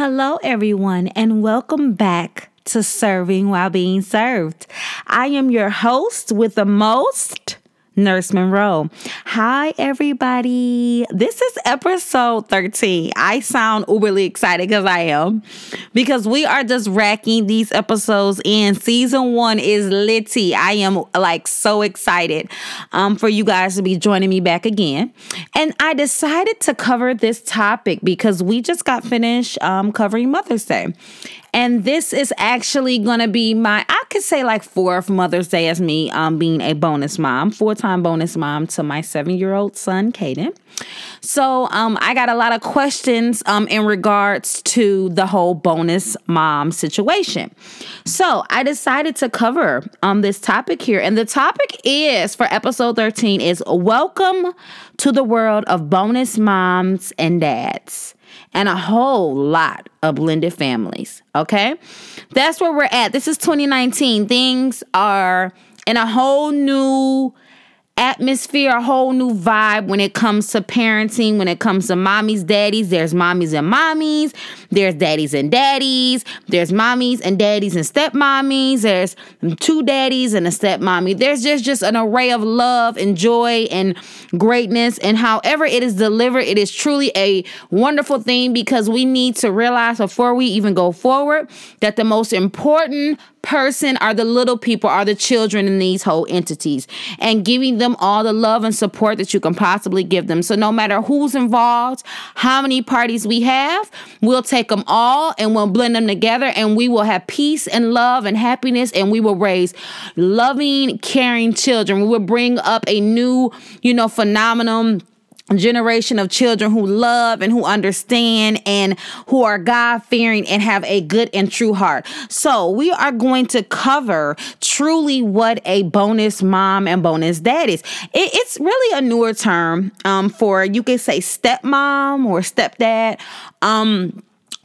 Hello, everyone, and welcome back to Serving While Being Served. I am your host with the most. Nurse Monroe. Hi, everybody. This is episode 13. I sound uberly excited because I am, because we are just racking these episodes in. Season one is litty. I am like so excited um, for you guys to be joining me back again. And I decided to cover this topic because we just got finished um, covering Mother's Day. And this is actually going to be my, I could say like fourth Mother's Day as me um, being a bonus mom, full time bonus mom to my seven year old son, Caden. So um, I got a lot of questions um, in regards to the whole bonus mom situation. So I decided to cover um, this topic here. And the topic is for episode 13 is welcome to the world of bonus moms and dads and a whole lot of blended families. Okay. That's where we're at. This is 2019. Things are in a whole new atmosphere, a whole new vibe when it comes to parenting, when it comes to mommies, daddies. There's mommies and mommies, there's daddies and daddies, there's mommies and daddies and stepmommies, there's two daddies and a stepmommy. There's just, just an array of love and joy and greatness. And however it is delivered, it is truly a wonderful thing because we need to realize before we even go forward that the most important person are the little people, are the children in these whole entities, and giving them all the love and support that you can possibly give them. So, no matter who's involved, how many parties we have, we'll take them all and we'll blend them together, and we will have peace and love and happiness, and we will raise loving, caring children. We will bring up a new, you know, phenomenon generation of children who love and who understand and who are God fearing and have a good and true heart. So, we are going to cover truly what a bonus mom and bonus dad is. It, it's really a newer term um, for you could say stepmom or stepdad. Um,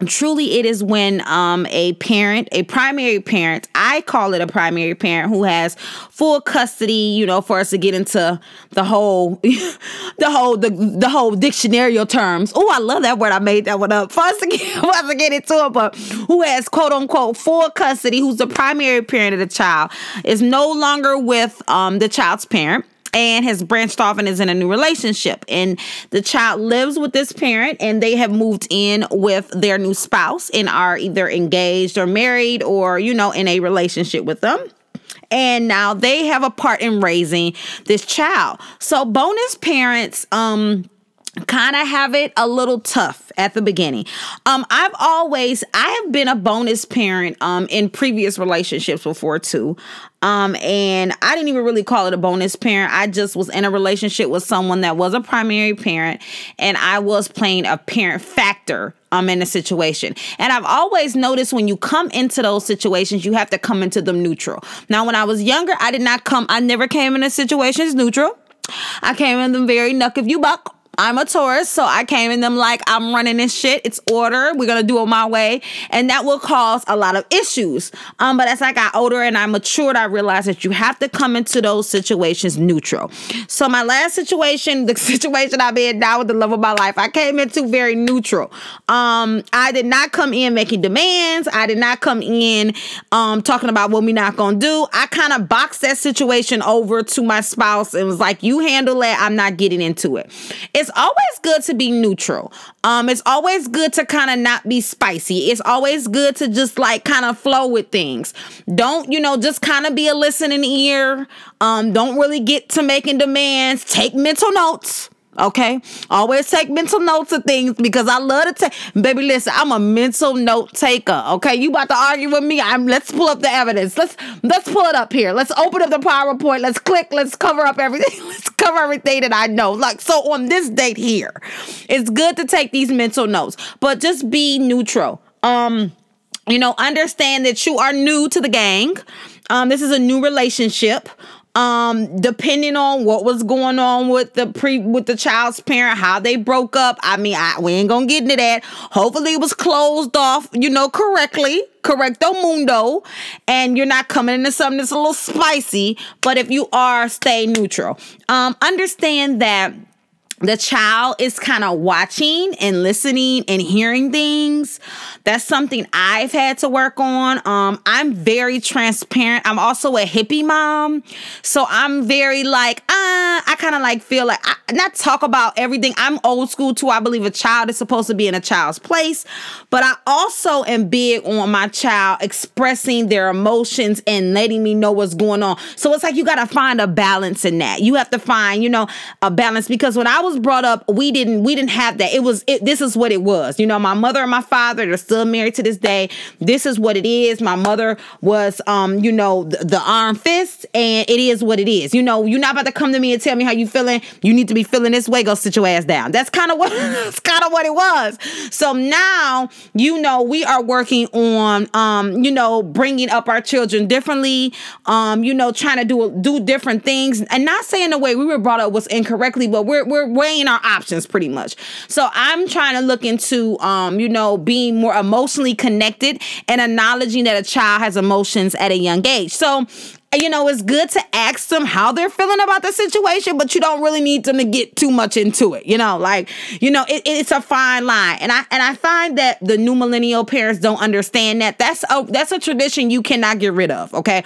truly it is when um, a parent a primary parent i call it a primary parent who has full custody you know for us to get into the whole the whole the, the whole dictionary terms. Oh i love that word. I made that one up. For us to get, for us to get into it. But who has quote unquote full custody who's the primary parent of the child is no longer with um, the child's parent and has branched off and is in a new relationship. And the child lives with this parent and they have moved in with their new spouse and are either engaged or married or, you know, in a relationship with them and now they have a part in raising this child. So bonus parents um kind of have it a little tough at the beginning. Um, I've always I have been a bonus parent um in previous relationships before too. Um, and I didn't even really call it a bonus parent. I just was in a relationship with someone that was a primary parent, and I was playing a parent factor um in a situation. And I've always noticed when you come into those situations, you have to come into them neutral. Now, when I was younger, I did not come, I never came into situations neutral. I came in them very knuck if you buck I'm a Taurus, so I came in them like I'm running this shit. It's order. We're gonna do it my way, and that will cause a lot of issues. Um, but as I got older and I matured, I realized that you have to come into those situations neutral. So my last situation, the situation I've been now with the love of my life, I came into very neutral. Um, I did not come in making demands. I did not come in um talking about what we not gonna do. I kind of boxed that situation over to my spouse and was like, "You handle it. I'm not getting into it." it's always good to be neutral. Um, it's always good to kind of not be spicy. It's always good to just like kind of flow with things. Don't, you know, just kind of be a listening ear. Um, don't really get to making demands. Take mental notes. Okay, always take mental notes of things because I love to take. Baby, listen, I'm a mental note taker. Okay, you about to argue with me? I'm. Let's pull up the evidence. Let's let's pull it up here. Let's open up the PowerPoint. Let's click. Let's cover up everything. Let's cover everything that I know. Like so, on this date here, it's good to take these mental notes, but just be neutral. Um, you know, understand that you are new to the gang. Um, this is a new relationship um depending on what was going on with the pre with the child's parent how they broke up i mean I, we ain't gonna get into that. Hopefully it was closed off you know correctly correcto mundo and you're not coming into something that's a little spicy but if you are stay neutral. Um understand that the child is kind of watching and listening and hearing things. That's something i've had to work on. Um i'm very transparent. I'm also a hippie mom. So i'm very like uh i kind of like feel like I, not talk about everything. I'm old school too. I believe a child is supposed to be in a child's place. But i also am big on my child expressing their emotions and letting me know what's going on. So it's like you got to find a balance in that. You have to find you know a balance because when i was was brought up, we didn't we didn't have that. It was it, this is what it was. You know, my mother and my father they're still married to this day. This is what it is. My mother was um, you know, the, the arm fist, and it is what it is. You know, you're not about to come to me and tell me how you feeling. You need to be feeling this way. Go sit your ass down. That's kind of what that's kind of what it was. So now, you know, we are working on um, you know, bringing up our children differently. Um, you know, trying to do do different things, and not saying the way we were brought up was incorrectly, but we're we're weighing our options pretty much. So I'm trying to look into, um, you know, being more emotionally connected and acknowledging that a child has emotions at a young age. So you know, it's good to ask them how they're feeling about the situation, but you don't really need them to get too much into it. You know, like, you know, it, it's a fine line. And I and I find that the new millennial parents don't understand that. That's a that's a tradition you cannot get rid of. Okay.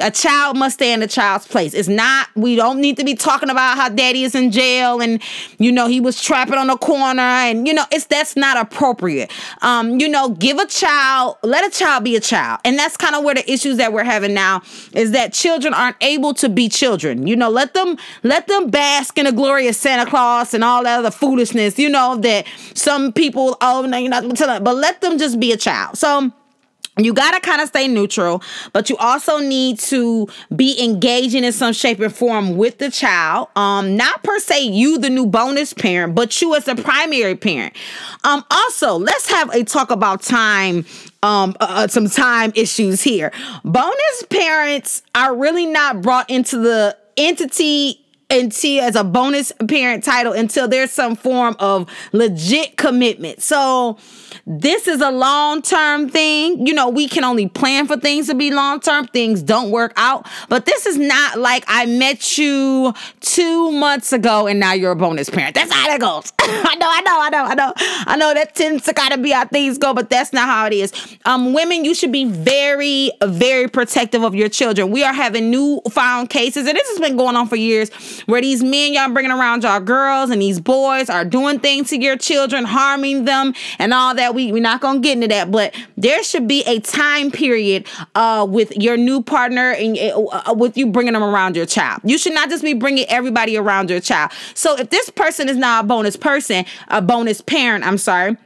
A child must stay in a child's place. It's not, we don't need to be talking about how daddy is in jail and you know he was trapping on the corner and you know, it's that's not appropriate. Um, you know, give a child, let a child be a child. And that's kind of where the issues that we're having now is that children aren't able to be children. You know, let them let them bask in the glory of Santa Claus and all that other foolishness. You know that some people oh no you're not gonna tell them, but let them just be a child. So you got to kind of stay neutral, but you also need to be engaging in some shape or form with the child. Um, not per se you, the new bonus parent, but you as the primary parent. Um, also, let's have a talk about time um uh, uh, some time issues here. Bonus parents are really not brought into the entity until as a bonus parent title until there's some form of legit commitment. So this is a long term thing. You know, we can only plan for things to be long term. Things don't work out. But this is not like I met you two months ago and now you're a bonus parent. That's how that goes. I know, I know, I know, I know. I know that tends to kind of be how things go, but that's not how it is. Um, women, you should be very, very protective of your children. We are having new found cases, and this has been going on for years, where these men y'all bringing around y'all girls and these boys are doing things to your children, harming them, and all that. We we're not gonna get into that, but there should be a time period uh with your new partner and uh, with you bringing them around your child. You should not just be bringing everybody around your child. So if this person is not a bonus person, a bonus parent, I'm sorry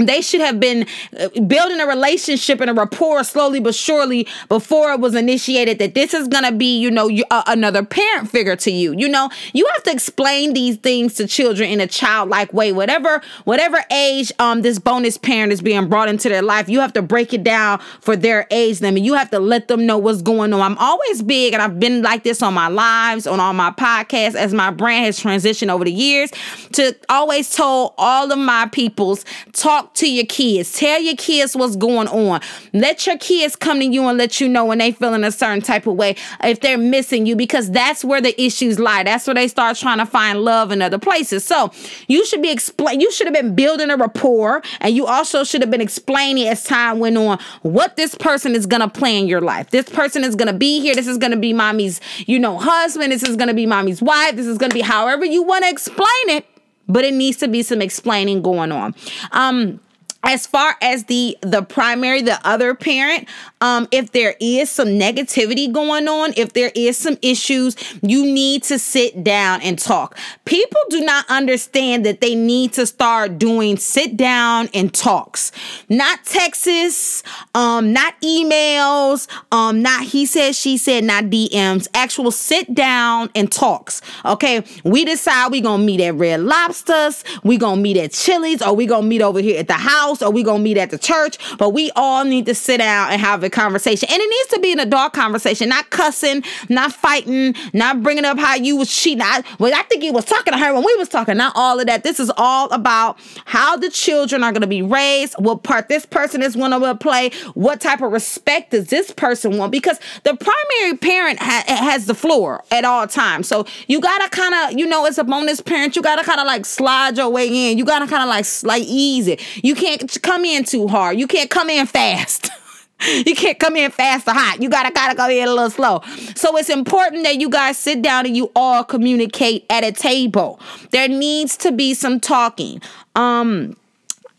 they should have been uh, building a relationship and a rapport slowly but surely before it was initiated that this is going to be you know uh, another parent figure to you you know? You have to explain these things to children in a childlike way. Whatever whatever age um this bonus parent is being brought into their life you have to break it down for their age them and you have to let them know what's going on. I'm always big and i've been like this on my lives on all my podcasts as my brand has transitioned over the years to always tell all of my peoples talk to your kids. Tell your kids what's going on. Let your kids come to you and let you know when they feeling a certain type of way if they're missing you because that's where the issues lie. That's where they start trying to find love in other places. So you should be explain. You should have been building a rapport, and you also should have been explaining as time went on what this person is gonna play in your life. This person is gonna be here. This is gonna be mommy's, you know, husband. This is gonna be mommy's wife. This is gonna be however you want to explain it but it needs to be some explaining going on. Um, as far as the the primary the other parent um if there is some negativity going on if there is some issues you need to sit down and talk. People do not understand that they need to start doing sit down and talks. Not texts um not emails um not he said she said not dms actual sit down and talks okay? We decide we gonna meet at red lobsters we gonna meet at chili's or we gonna meet over here at the house house or we gonna meet at the church, but we all need to sit down and have a conversation. And it needs to be an adult conversation, not cussing, not fighting, not bringing up how you was cheating. I, well, I think he was talking to her when we was talking, not all of that. This is all about how the children are gonna be raised, what part this person is gonna play, what type of respect does this person want? Because the primary parent ha- has the floor at all times. So you gotta kind of, you know, as a bonus parent, you gotta kind of like slide your way in. You gotta kind of like like ease it. You can't come in too hard. You can't come in fast. you can't come in fast or hot. You gotta gotta go in a little slow. So it's important that you guys sit down and you all communicate at a table. There needs to be some talking. Um,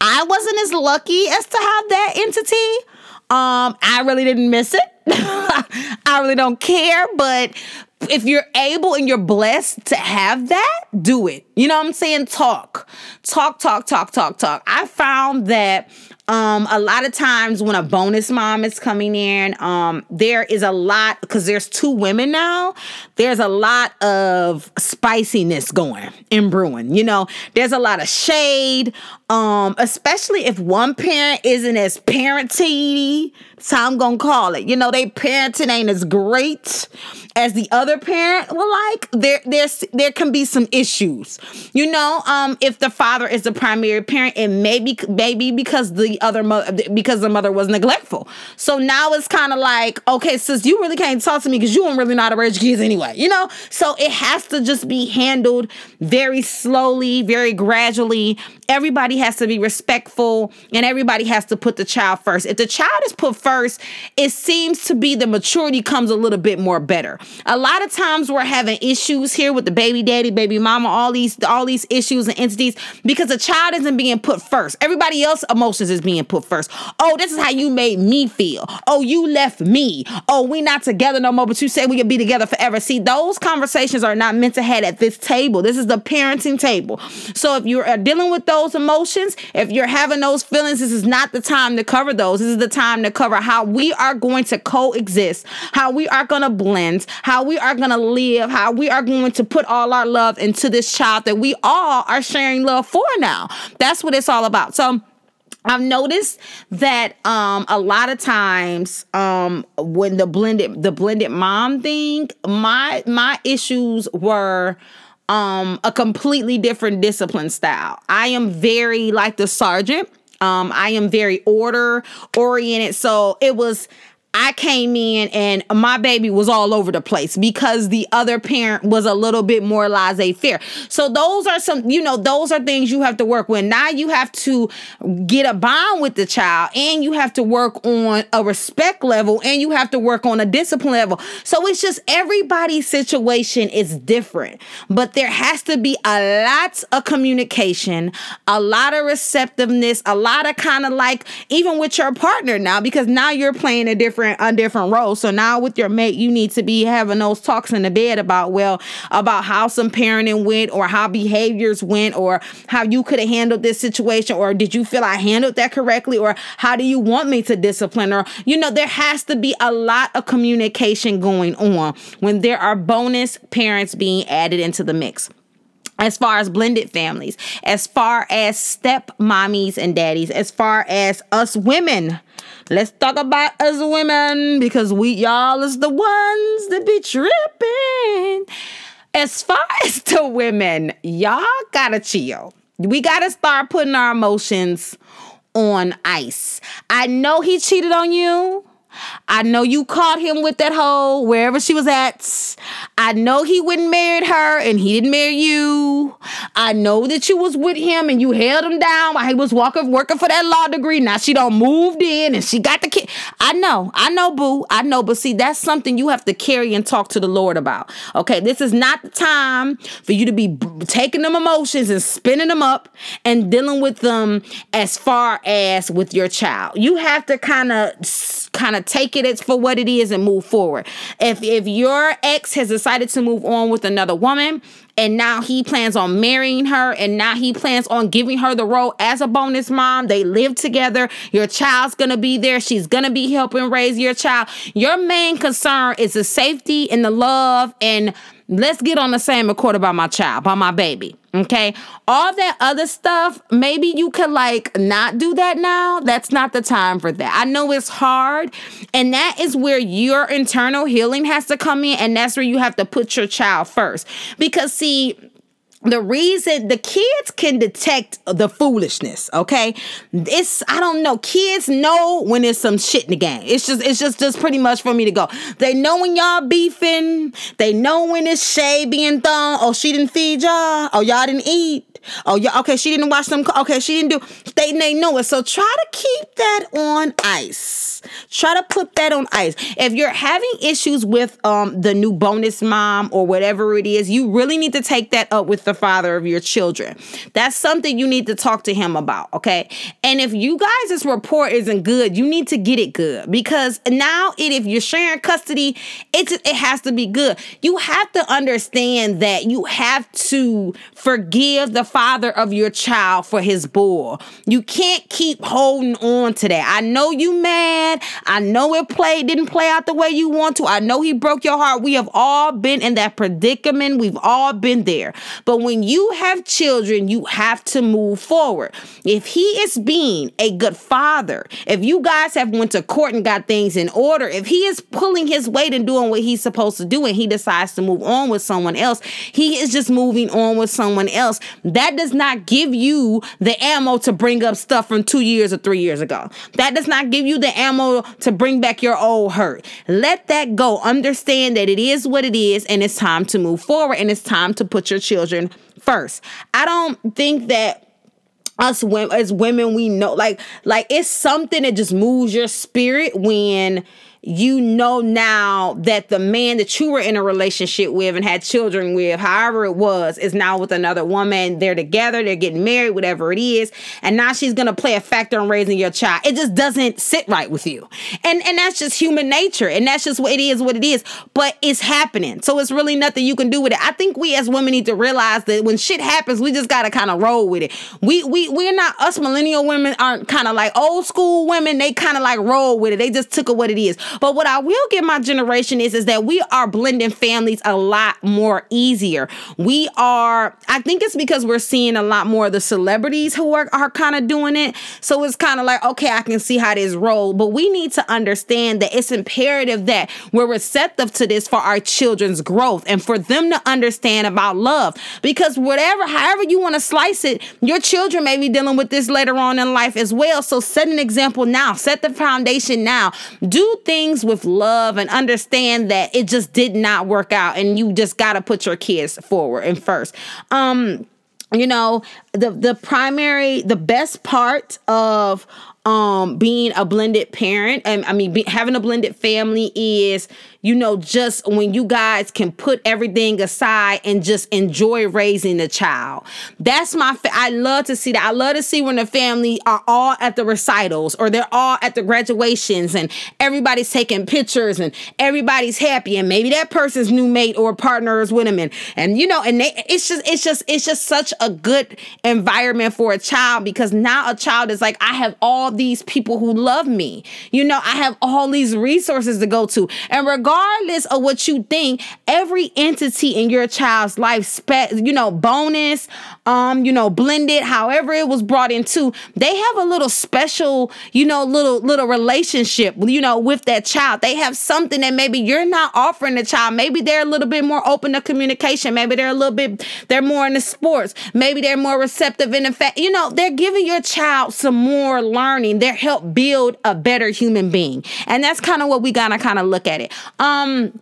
I wasn't as lucky as to have that entity. Um, I really didn't miss it. I really don't care, but if you're able and you're blessed to have that, do it. You know what I'm saying? Talk. Talk, talk, talk, talk, talk. I found that um, a lot of times when a bonus mom is coming in, um, there is a lot because there's two women now. There's a lot of spiciness going in brewing. You know, there's a lot of shade, um, especially if one parent isn't as parenty. How I'm gonna call it. You know, they parenting ain't as great as the other parent. Well, like there, there's there can be some issues. You know, um, if the father is the primary parent, and maybe maybe because the other mother because the mother was neglectful. So now it's kind of like, okay, sis, you really can't talk to me because you don't really know how to raise kids anyway, you know? So it has to just be handled very slowly, very gradually. Everybody has to be respectful and everybody has to put the child first. If the child is put first, it seems to be the maturity comes a little bit more better. A lot of times we're having issues here with the baby daddy, baby mama, all these all these issues and entities because the child isn't being put first. Everybody else emotions is being put first. Oh, this is how you made me feel. Oh, you left me. Oh, we not together no more, but you say we could be together forever. See, those conversations are not meant to have at this table. This is the parenting table. So if you're uh, dealing with those emotions, if you're having those feelings, this is not the time to cover those. This is the time to cover how we are going to coexist, how we are going to blend, how we are going to live, how we are going to put all our love into this child that we all are sharing love for now. That's what it's all about. So, I've noticed that um, a lot of times um, when the blended the blended mom thing, my my issues were um a completely different discipline style. I am very like the sergeant. Um I am very order oriented. So it was I came in and my baby was all over the place because the other parent was a little bit more laissez faire. So those are some, you know, those are things you have to work with. Now you have to get a bond with the child and you have to work on a respect level and you have to work on a discipline level. So it's just everybody's situation is different, but there has to be a lot of communication, a lot of receptiveness, a lot of kind of like even with your partner now because now you're playing a different different on different roles. So now with your mate, you need to be having those talks in the bed about well, about how some parenting went or how behaviors went or how you could have handled this situation or did you feel I handled that correctly or how do you want me to discipline or you know there has to be a lot of communication going on when there are bonus parents being added into the mix as far as blended families, as far as step mommies and daddies, as far as us women Let's talk about us women because we y'all is the ones that be tripping. As far as the women, y'all gotta chill. We gotta start putting our emotions on ice. I know he cheated on you. I know you caught him with that hoe wherever she was at. I know he wouldn't marry her and he didn't marry you. I know that you was with him and you held him down while he was walking working for that law degree. Now she don't moved in and she got the kid. I know, I know, boo. I know, but see, that's something you have to carry and talk to the Lord about. Okay, this is not the time for you to be taking them emotions and spinning them up and dealing with them as far as with your child. You have to kind of kind of take it as for what it is and move forward. If if your ex has decided to move on with another woman and now he plans on marrying her and now he plans on giving her the role as a bonus mom, they live together. Your child's going to be there. She's going to be helping raise your child. Your main concern is the safety and the love and let's get on the same accord about my child, about my baby. Okay. All that other stuff, maybe you could like not do that now. That's not the time for that. I know it's hard. And that is where your internal healing has to come in. And that's where you have to put your child first. Because, see, the reason the kids can detect the foolishness okay it's i don't know kids know when there's some shit in the game it's just it's just just pretty much for me to go they know when y'all beefing they know when it's shade being thrown oh she didn't feed y'all oh y'all didn't eat Oh, yeah. Okay, she didn't watch them. Okay, she didn't do. They they know it. So try to keep that on ice. Try to put that on ice. If you're having issues with um the new bonus mom or whatever it is, you really need to take that up with the father of your children. That's something you need to talk to him about. Okay, and if you guys' report isn't good, you need to get it good because now it if you're sharing custody, it it has to be good. You have to understand that you have to forgive the father of your child for his bull. You can't keep holding on to that. I know you mad. I know it played didn't play out the way you want to. I know he broke your heart. We have all been in that predicament. We've all been there. But when you have children, you have to move forward. If he is being a good father, if you guys have went to court and got things in order, if he is pulling his weight and doing what he's supposed to do and he decides to move on with someone else, he is just moving on with someone else that does not give you the ammo to bring up stuff from two years or three years ago. That does not give you the ammo to bring back your old hurt. Let that go. Understand that it is what it is, and it's time to move forward, and it's time to put your children first. I don't think that us women as women we know like like it's something that just moves your spirit when you know now that the man that you were in a relationship with and had children with, however it was, is now with another woman. They're together, they're getting married, whatever it is, and now she's gonna play a factor in raising your child. It just doesn't sit right with you. And and that's just human nature, and that's just what it is, what it is. But it's happening. So it's really nothing you can do with it. I think we as women need to realize that when shit happens, we just gotta kind of roll with it. We we we're not us millennial women aren't kind of like old school women, they kind of like roll with it. They just took it what it is. But what I will give my generation is, is that we are blending families a lot more easier. We are, I think it's because we're seeing a lot more of the celebrities who are, are kind of doing it. So it's kind of like, okay, I can see how this roll. But we need to understand that it's imperative that we're receptive to this for our children's growth and for them to understand about love. Because whatever, however you want to slice it, your children may be dealing with this later on in life as well. So set an example now, set the foundation now. Do things with love and understand that it just did not work out and you just got to put your kids forward and first. Um you know, the the primary the best part of um being a blended parent and I mean be, having a blended family is you know, just when you guys can put everything aside and just enjoy raising the child. That's my, fa- I love to see that. I love to see when the family are all at the recitals or they're all at the graduations and everybody's taking pictures and everybody's happy and maybe that person's new mate or partner is with them and, and you know, and they, it's just, it's just, it's just such a good environment for a child because now a child is like, I have all these people who love me. You know, I have all these resources to go to. And regardless of what you think, every entity in your child's life, spe- you know, bonus, um, you know, blended, however it was brought into, they have a little special, you know, little little relationship, you know, with that child. They have something that maybe you're not offering the child. Maybe they're a little bit more open to communication. Maybe they're a little bit, they're more into sports. Maybe they're more receptive in the fact, you know, they're giving your child some more learning. They're help build a better human being. And that's kind of what we gotta kind of look at it. Um,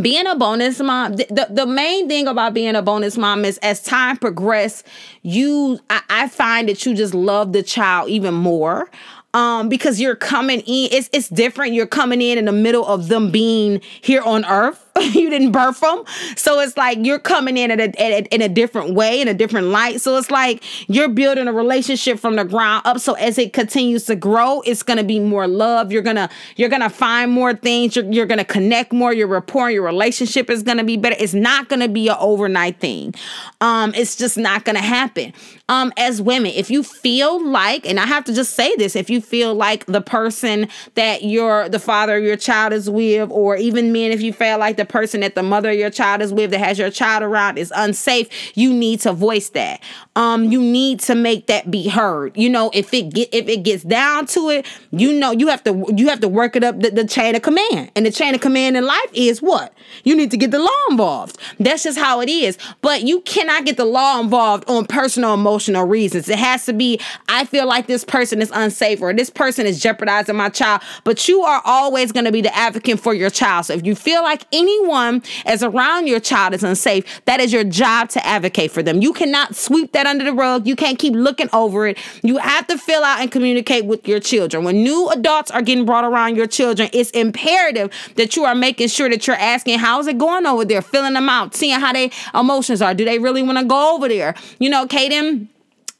being a bonus mom the, the, the, main thing about being a bonus mom is as time progresses you I, I, find that you just love the child even more um, because you're coming in. It's it's different. You're coming in in the middle of them being here on Earth. you didn't birth them, so it's like you're coming in at a, at a, in a different way, in a different light. So it's like you're building a relationship from the ground up. So as it continues to grow, it's gonna be more love. You're gonna you're gonna find more things. You're you're gonna connect more. Your rapport, your relationship is gonna be better. It's not gonna be an overnight thing. Um, it's just not gonna happen. Um as women. If you feel like and i have to just say this if you feel like the person that your the father of your child is with or even men if you feel like the person that the mother of your child is with that has your child around is unsafe you need to voice that. Um you need to make that be heard. You know if it get if it gets down to it you know you have to you have to work it up. The, the chain of command. And the chain of command in life is what? You need to get the law involved. That's just how it is. But you cannot get the law involved on personal emotional reasons. It has to be i feel like this person is unsafe or this person is jeopardizing my child. But you are always going to be the advocate for your child. So if you feel like anyone is around your child is unsafe that is your job to advocate for them. You cannot sweep that under the rug. You can't keep looking over it. You have to fill out and communicate with your children. When new adults are getting brought around your children it's imperative that you are making sure that you're asking how's it going over there? Filling them out seeing how they emotions are. Do they really want to go over there? You know Kaden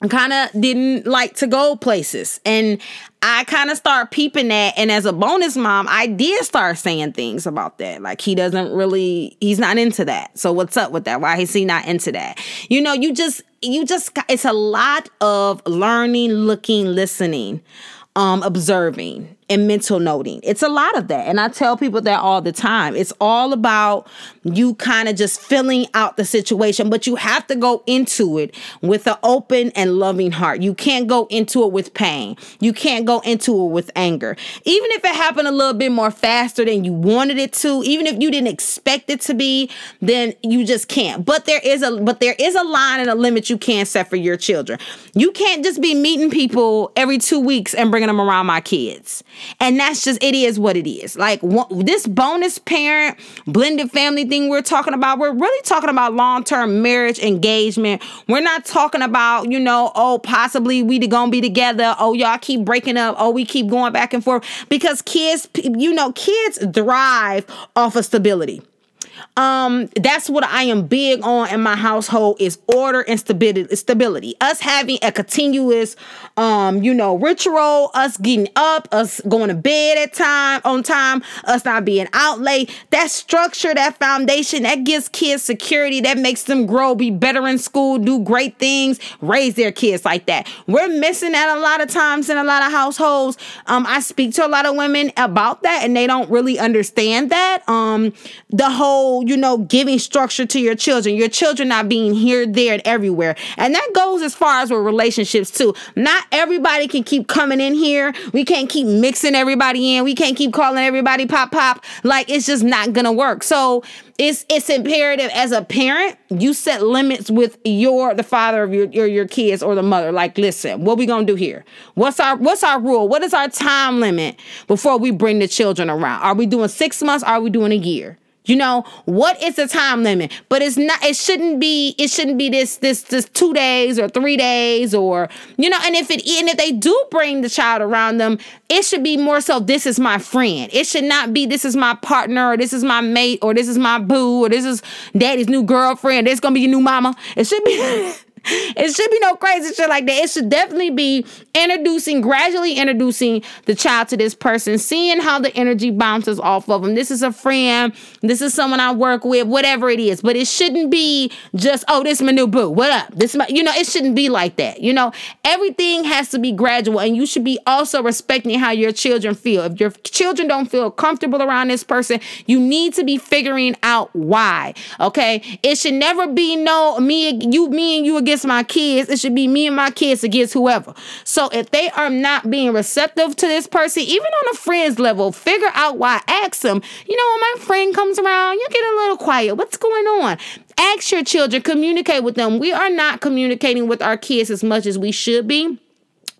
kind of didn't like to go places and i kind of start peeping that and as a bonus mom i did start saying things about that like he doesn't really he's not into that so what's up with that why is he not into that you know you just you just it's a lot of learning looking listening um observing and mental noting. It's a lot of that. And I tell people that all the time. It's all about you kind of just filling out the situation, but you have to go into it with an open and loving heart. You can't go into it with pain. You can't go into it with anger. Even if it happened a little bit more faster than you wanted it to, even if you didn't expect it to be, then you just can't. But there is a but there is a line and a limit you can set for your children. You can't just be meeting people every 2 weeks and bringing them around my kids. And that's just, it is what it is. Like this bonus parent, blended family thing we're talking about, we're really talking about long term marriage engagement. We're not talking about, you know, oh, possibly we gonna be together. Oh, y'all keep breaking up. Oh, we keep going back and forth. Because kids, you know, kids thrive off of stability um that's what i am big on in my household is order and stability stability. Us having a continuous um you know ritual us getting up us going to bed at time on time us not being out late that structure that foundation that gives kids security that makes them grow be better in school do great things raise their kids like that. We're missing that a lot of times in a lot of households. Um i speak to a lot of women about that and they don't really understand that. Um the whole you know, giving structure to your children, your children not being here, there, and everywhere. And that goes as far as with relationships too. Not everybody can keep coming in here. We can't keep mixing everybody in. We can't keep calling everybody pop pop. Like it's just not gonna work. So it's it's imperative as a parent you set limits with your the father of your, your your kids or the mother like listen what we gonna do here what's our what's our rule what is our time limit before we bring the children around are we doing six months are we doing a year you know, what is the time limit? But it's not it shouldn't be it shouldn't be this this this 2 days or 3 days or you know, and if it and if they do bring the child around them, it should be more so this is my friend. It should not be this is my partner or this is my mate or this is my boo or this is daddy's new girlfriend. This going to be your new mama. It should be it should be no crazy shit like that. It should definitely be introducing, gradually introducing the child to this person, seeing how the energy bounces off of them. This is a friend. This is someone I work with, whatever it is. But it shouldn't be just, oh, this is my new boo. What up? This my, you know, it shouldn't be like that. You know, everything has to be gradual, and you should be also respecting how your children feel. If your children don't feel comfortable around this person, you need to be figuring out why. Okay, it should never be no me, you, me, and you against against my kids. It should be me and my kids against whoever. So if they are not being receptive to this person, even on a friend's level, figure out why. Ask them, you know, when my friend comes around, you get a little quiet. What's going on? Ask your children, communicate with them. We are not communicating with our kids as much as we should be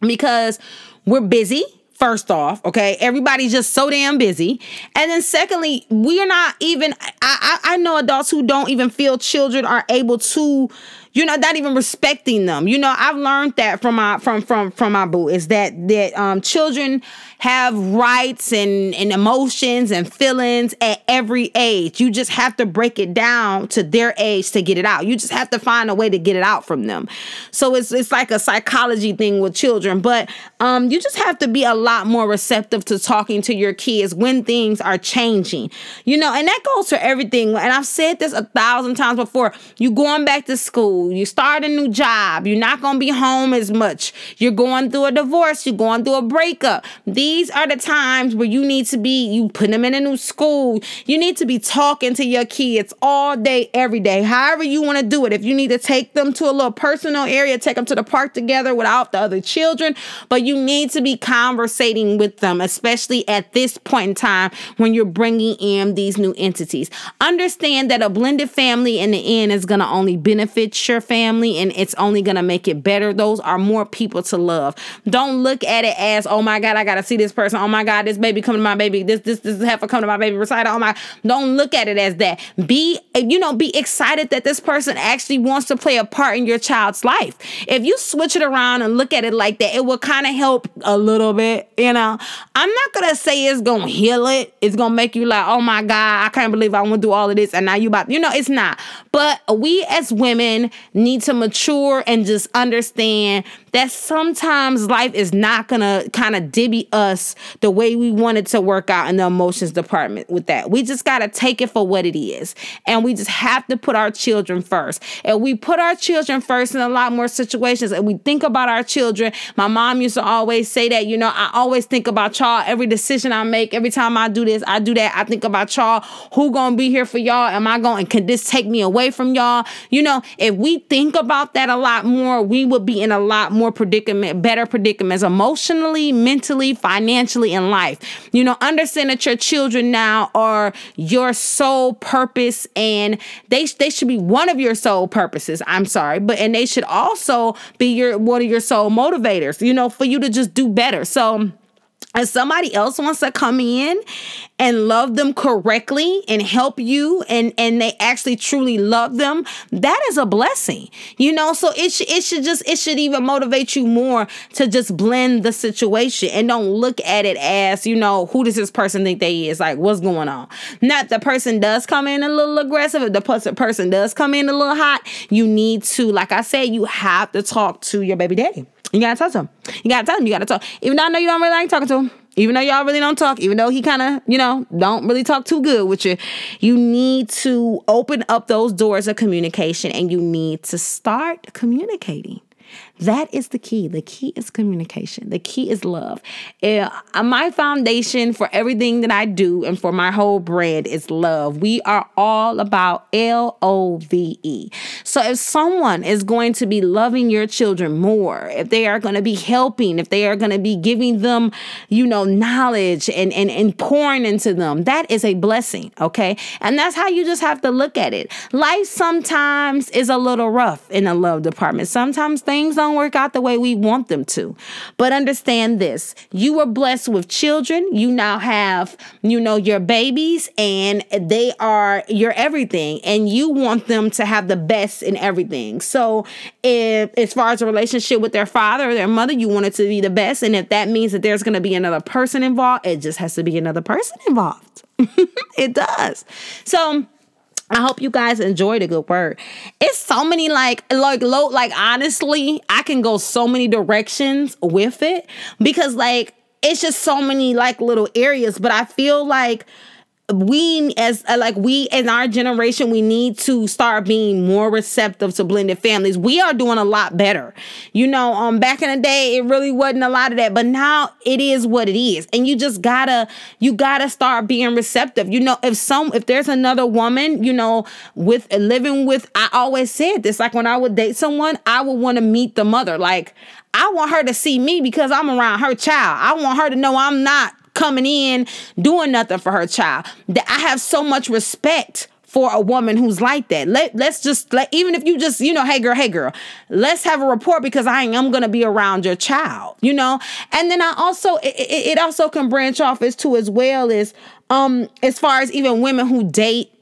because we're busy first off okay everybody's just so damn busy and then secondly we are not even I, I i know adults who don't even feel children are able to you're not, not even respecting them. You know, I've learned that from my from from from my boo is that that um children have rights and, and emotions and feelings at every age. You just have to break it down to their age to get it out. You just have to find a way to get it out from them. So it's it's like a psychology thing with children. But um, you just have to be a lot more receptive to talking to your kids when things are changing. You know, and that goes for everything. And I've said this a thousand times before. You going back to school, you start a new job, you're not gonna be home as much. You're going through a divorce, you're going through a breakup. These are the times where you need to be, you put them in a new school. You need to be talking to your kids all day, every day, however you want to do it. If you need to take them to a little personal area, take them to the park together without the other children, but you need to be conversating with them, especially at this point in time when you're bringing in these new entities. Understand that a blended family in the end is going to only benefit your family and it's only going to make it better. Those are more people to love. Don't look at it as, oh my God, I got to see this person. Oh my God, this baby come to my baby. This, this, this heifer come to my baby recital. Oh my, don't look at it as that. Be, you know, be excited that this person actually wants to play a part in your child's life. If you switch it around and look at it like that, it will kind of help a little bit, you know. I'm not gonna say it's gonna heal it. It's gonna make you like, oh my God, I can't believe I went through all of this and now you about you know, it's not. But we as women need to mature and just understand that sometimes life is not gonna kind of dibby us the way we want it to work out in the emotions department with that. We just gotta take it for what it is. And we just have to put our children first. And we put our children first in a lot more situations and we think about our children. My mom used to always say that, you know, I always think about y'all. Every decision I make, every time I do this, I do that. I think about y'all. Who gonna be here for y'all? Am I going? Can this take me away from y'all? You know, if we think about that a lot more, we would be in a lot more more predicament, better predicaments emotionally, mentally, financially, in life. You know, understand that your children now are your sole purpose and they, they should be one of your sole purposes. I'm sorry, but and they should also be your one of your sole motivators, you know, for you to just do better. So and somebody else wants to come in and love them correctly and help you and and they actually truly love them that is a blessing you know? So it, sh- it should just it should even motivate you more to just blend the situation and don't look at it as you know who does this person think they is? Like what's going on? Not the person does come in a little aggressive if the person does come in a little hot you need to like i said you have to talk to your baby daddy you gotta talk to him. You gotta tell him. You gotta talk. Even though I know you don't really like talking to him. Even though y'all really don't talk, even though he kind of, you know, don't really talk too good with you, you need to open up those doors of communication and you need to start communicating. That is the key. The key is communication. The key is love. Uh, my foundation for everything that I do and for my whole brand is love. We are all about L O V E. So if someone is going to be loving your children more, if they are going to be helping, if they are going to be giving them, you know, knowledge and, and, and pouring into them, that is a blessing. Okay. And that's how you just have to look at it. Life sometimes is a little rough in the love department. Sometimes things don't don't work out the way we want them to. But understand this you were blessed with children. You now have, you know, your babies, and they are your everything. And you want them to have the best in everything. So, if as far as a relationship with their father or their mother, you want it to be the best. And if that means that there's going to be another person involved, it just has to be another person involved. it does. So, I hope you guys enjoyed a good word. It's so many like like low like honestly, I can go so many directions with it because like it's just so many like little areas, but I feel like we as uh, like we in our generation we need to start being more receptive to blended families. We are doing a lot better. You know um back in the day it really wasn't a lot of that but now it is what it is. And you just gotta you gotta start being receptive. You know if some if there's another woman you know with living with i always said this like when i would date someone i would want to meet the mother. Like I want her to see me because I'm around her child. I want her to know I'm not coming in doing nothing for her child. That I have so much respect for a woman who's like that. Let let's just let even if you just, you know, hey girl, hey girl, let's have a report because I am gonna be around your child, you know? And then I also it, it also can branch off as to as well as um as far as even women who date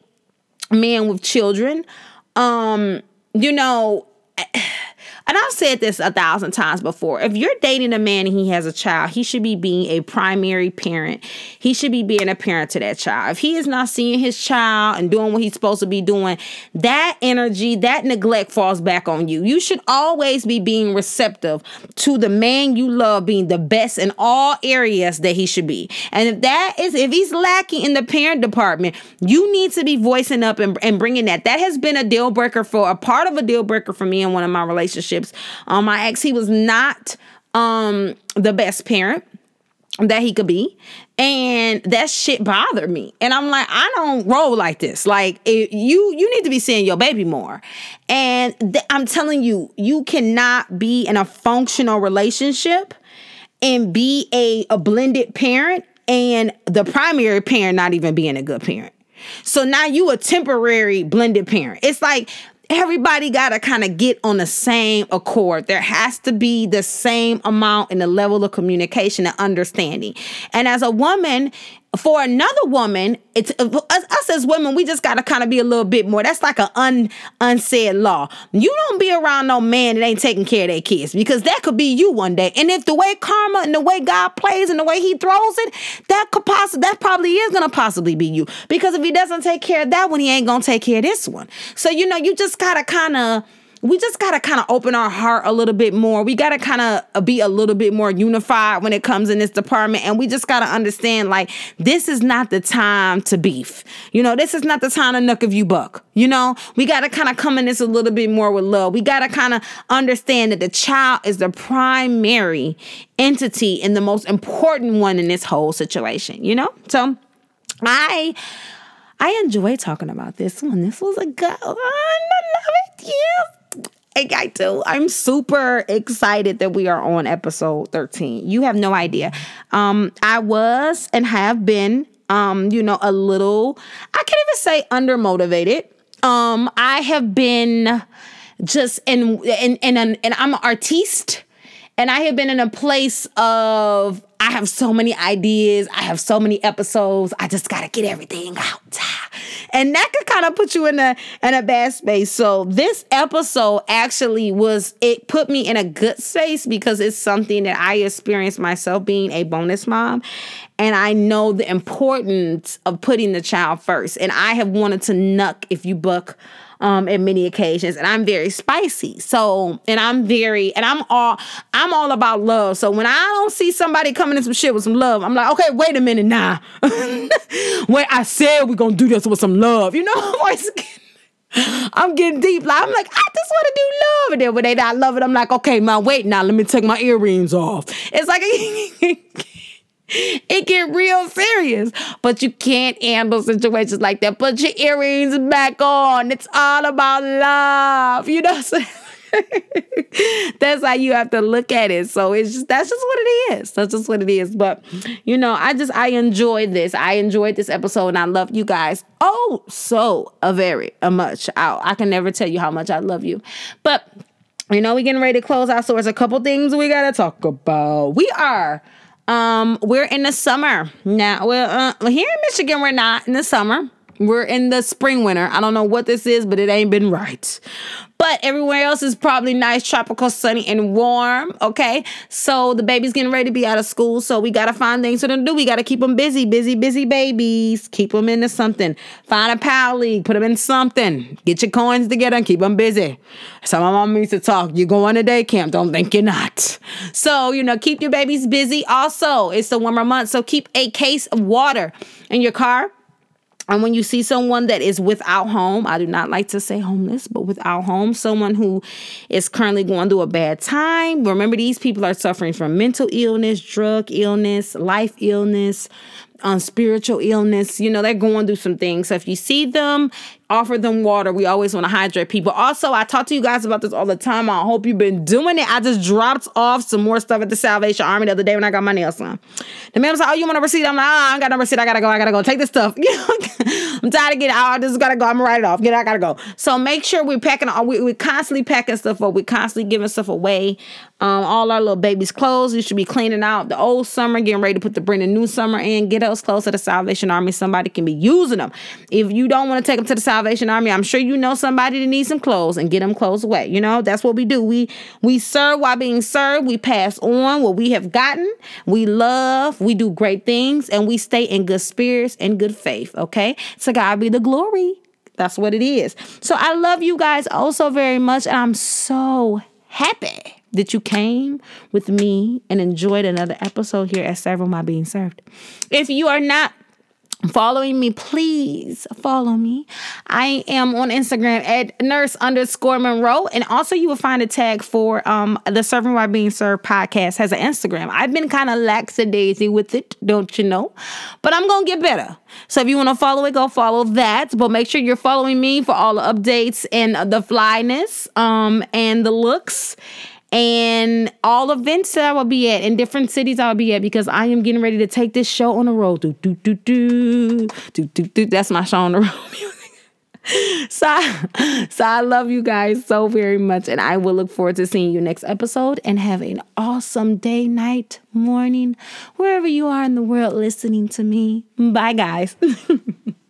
men with children. Um, you know, and I've said this a thousand times before. If you're dating a man and he has a child, he should be being a primary parent. He should be being a parent to that child. If he is not seeing his child and doing what he's supposed to be doing, that energy, that neglect falls back on you. You should always be being receptive to the man you love being the best in all areas that he should be. And if that is, if he's lacking in the parent department, you need to be voicing up and, and bringing that. That has been a deal breaker for a part of a deal breaker for me in one of my relationships relationships. Um, my ex, he was not um the best parent that he could be. And that shit bothered me. And i'm like i don't roll like this. Like it, you you need to be seeing your baby more. And th- i'm telling you you cannot be in a functional relationship and be a, a blended parent and the primary parent not even being a good parent. So now you a temporary blended parent. It's like everybody got to kind of get on the same accord. There has to be the same amount and the level of communication and understanding. And as a woman, for another woman, it's uh, us as women, we just gotta kind of be a little bit more. That's like an un, unsaid law. You don't be around no man that ain't taking care of their kids because that could be you one day. And if the way karma and the way God plays and the way He throws it, that could possibly that probably is gonna possibly be you. Because if He doesn't take care of that one, He ain't gonna take care of this one. So you know, you just gotta kind of we just got to kind of open our heart a little bit more. We got to kind of uh, be a little bit more unified when it comes in this department. And we just got to understand like, this is not the time to beef. You know, this is not the time to nuck if you buck. You know, we got to kind of come in this a little bit more with love. We got to kind of understand that the child is the primary entity and the most important one in this whole situation, you know? So I. I enjoy talking about this one. This was a good one. I love it. Yes. I do. I'm super excited that we are on episode 13. You have no idea. Um, I was and have been, um, you know, a little, I can't even say undermotivated. Um, I have been just in, in, in, an, and I'm an artiste and I have been in a place of I have so many ideas, I have so many episodes, I just gotta get everything out. And that could kind of put you in a in a bad space. So this episode actually was it put me in a good space because it's something that I experienced myself being a bonus mom. And I know the importance of putting the child first. And I have wanted to nuck if you book um in many occasions and I'm very spicy. So, and I'm very and I'm all I'm all about love. So when I don't see somebody coming in some shit with some love, I'm like, "Okay, wait a minute now. wait, I said we're to do this with some love." You know, I'm getting deep. Like I'm like, I just want to do love. And then when they not love it, I'm like, okay, man, wait now. Let me take my earrings off. It's like it get real serious. But you can't handle situations like that. Put your earrings back on. It's all about love. You know that's how you have to look at it. So it's just that's just what it is. That's just what it is. But you know, I just I enjoyed this. I enjoyed this episode and I love you guys oh so a very a much. I, I can never tell you how much I love you. But you know, we getting ready to close out. So there's a couple things we gotta talk about. We are um, we're in the summer now. Well, uh, here in Michigan, we're not in the summer. We're in the spring winter. I don't know what this is, but it ain't been right. But everywhere else is probably nice, tropical, sunny, and warm. Okay. So the baby's getting ready to be out of school. So we got to find things for them to do. We got to keep them busy, busy, busy babies. Keep them into something. Find a pal league, put them in something. Get your coins together and keep them busy. So my mom used to talk, you go on a day camp, don't think you're not. So, you know, keep your babies busy. Also, it's the warmer month. So keep a case of water in your car and when you see someone that is without home, I do not like to say homeless, but without home, someone who is currently going through a bad time. Remember, these people are suffering from mental illness, drug illness, life illness, on spiritual illness. You know, they're going through some things. So if you see them, offer them water. We always want to hydrate people. Also, I talk to you guys about this all the time. I hope you've been doing it. I just dropped off some more stuff at the Salvation Army the other day when I got my nails done. The man was like, Oh, you want a receipt? I'm like, oh, I ain't got no receipt. I gotta go. I gotta go. Take this stuff. I'm tired of getting out. I just gotta go. I'm gonna write it off. Get I gotta go. So make sure we're packing we, we're constantly packing stuff up. We're constantly giving stuff away. Um, all our little babies' clothes. You should be cleaning out the old summer, getting ready to put the brand new summer in. Get those clothes to the Salvation Army. Somebody can be using them. If you don't want to take them to the Salvation Army, I'm sure you know somebody that needs some clothes and get them clothes away. You know, that's what we do. We we serve while being served. We pass on what we have gotten. We love. We do great things, and we stay in good spirits and good faith. Okay, so God be the glory. That's what it is. So I love you guys also very much, and I'm so happy that you came with me and enjoyed another episode here at Serving While Being Served. If you are not following me, please follow me. I am on Instagram at nurse underscore Monroe. And also you will find a tag for um the Serving While Being Served podcast has an Instagram. I've been kind of lackadaisy with it, don't you know? But I'm gonna get better. So if you want to follow it, go follow that. But make sure you're following me for all the updates and the flyness um and the looks and all events that I will be at in different cities I will be at because I am getting ready to take this show on the road. Do, do, do, do, do, do, do. That's my show on the road so, so I love you guys so very much, and I will look forward to seeing you next episode. And have an awesome day, night, morning, wherever you are in the world listening to me. Bye, guys.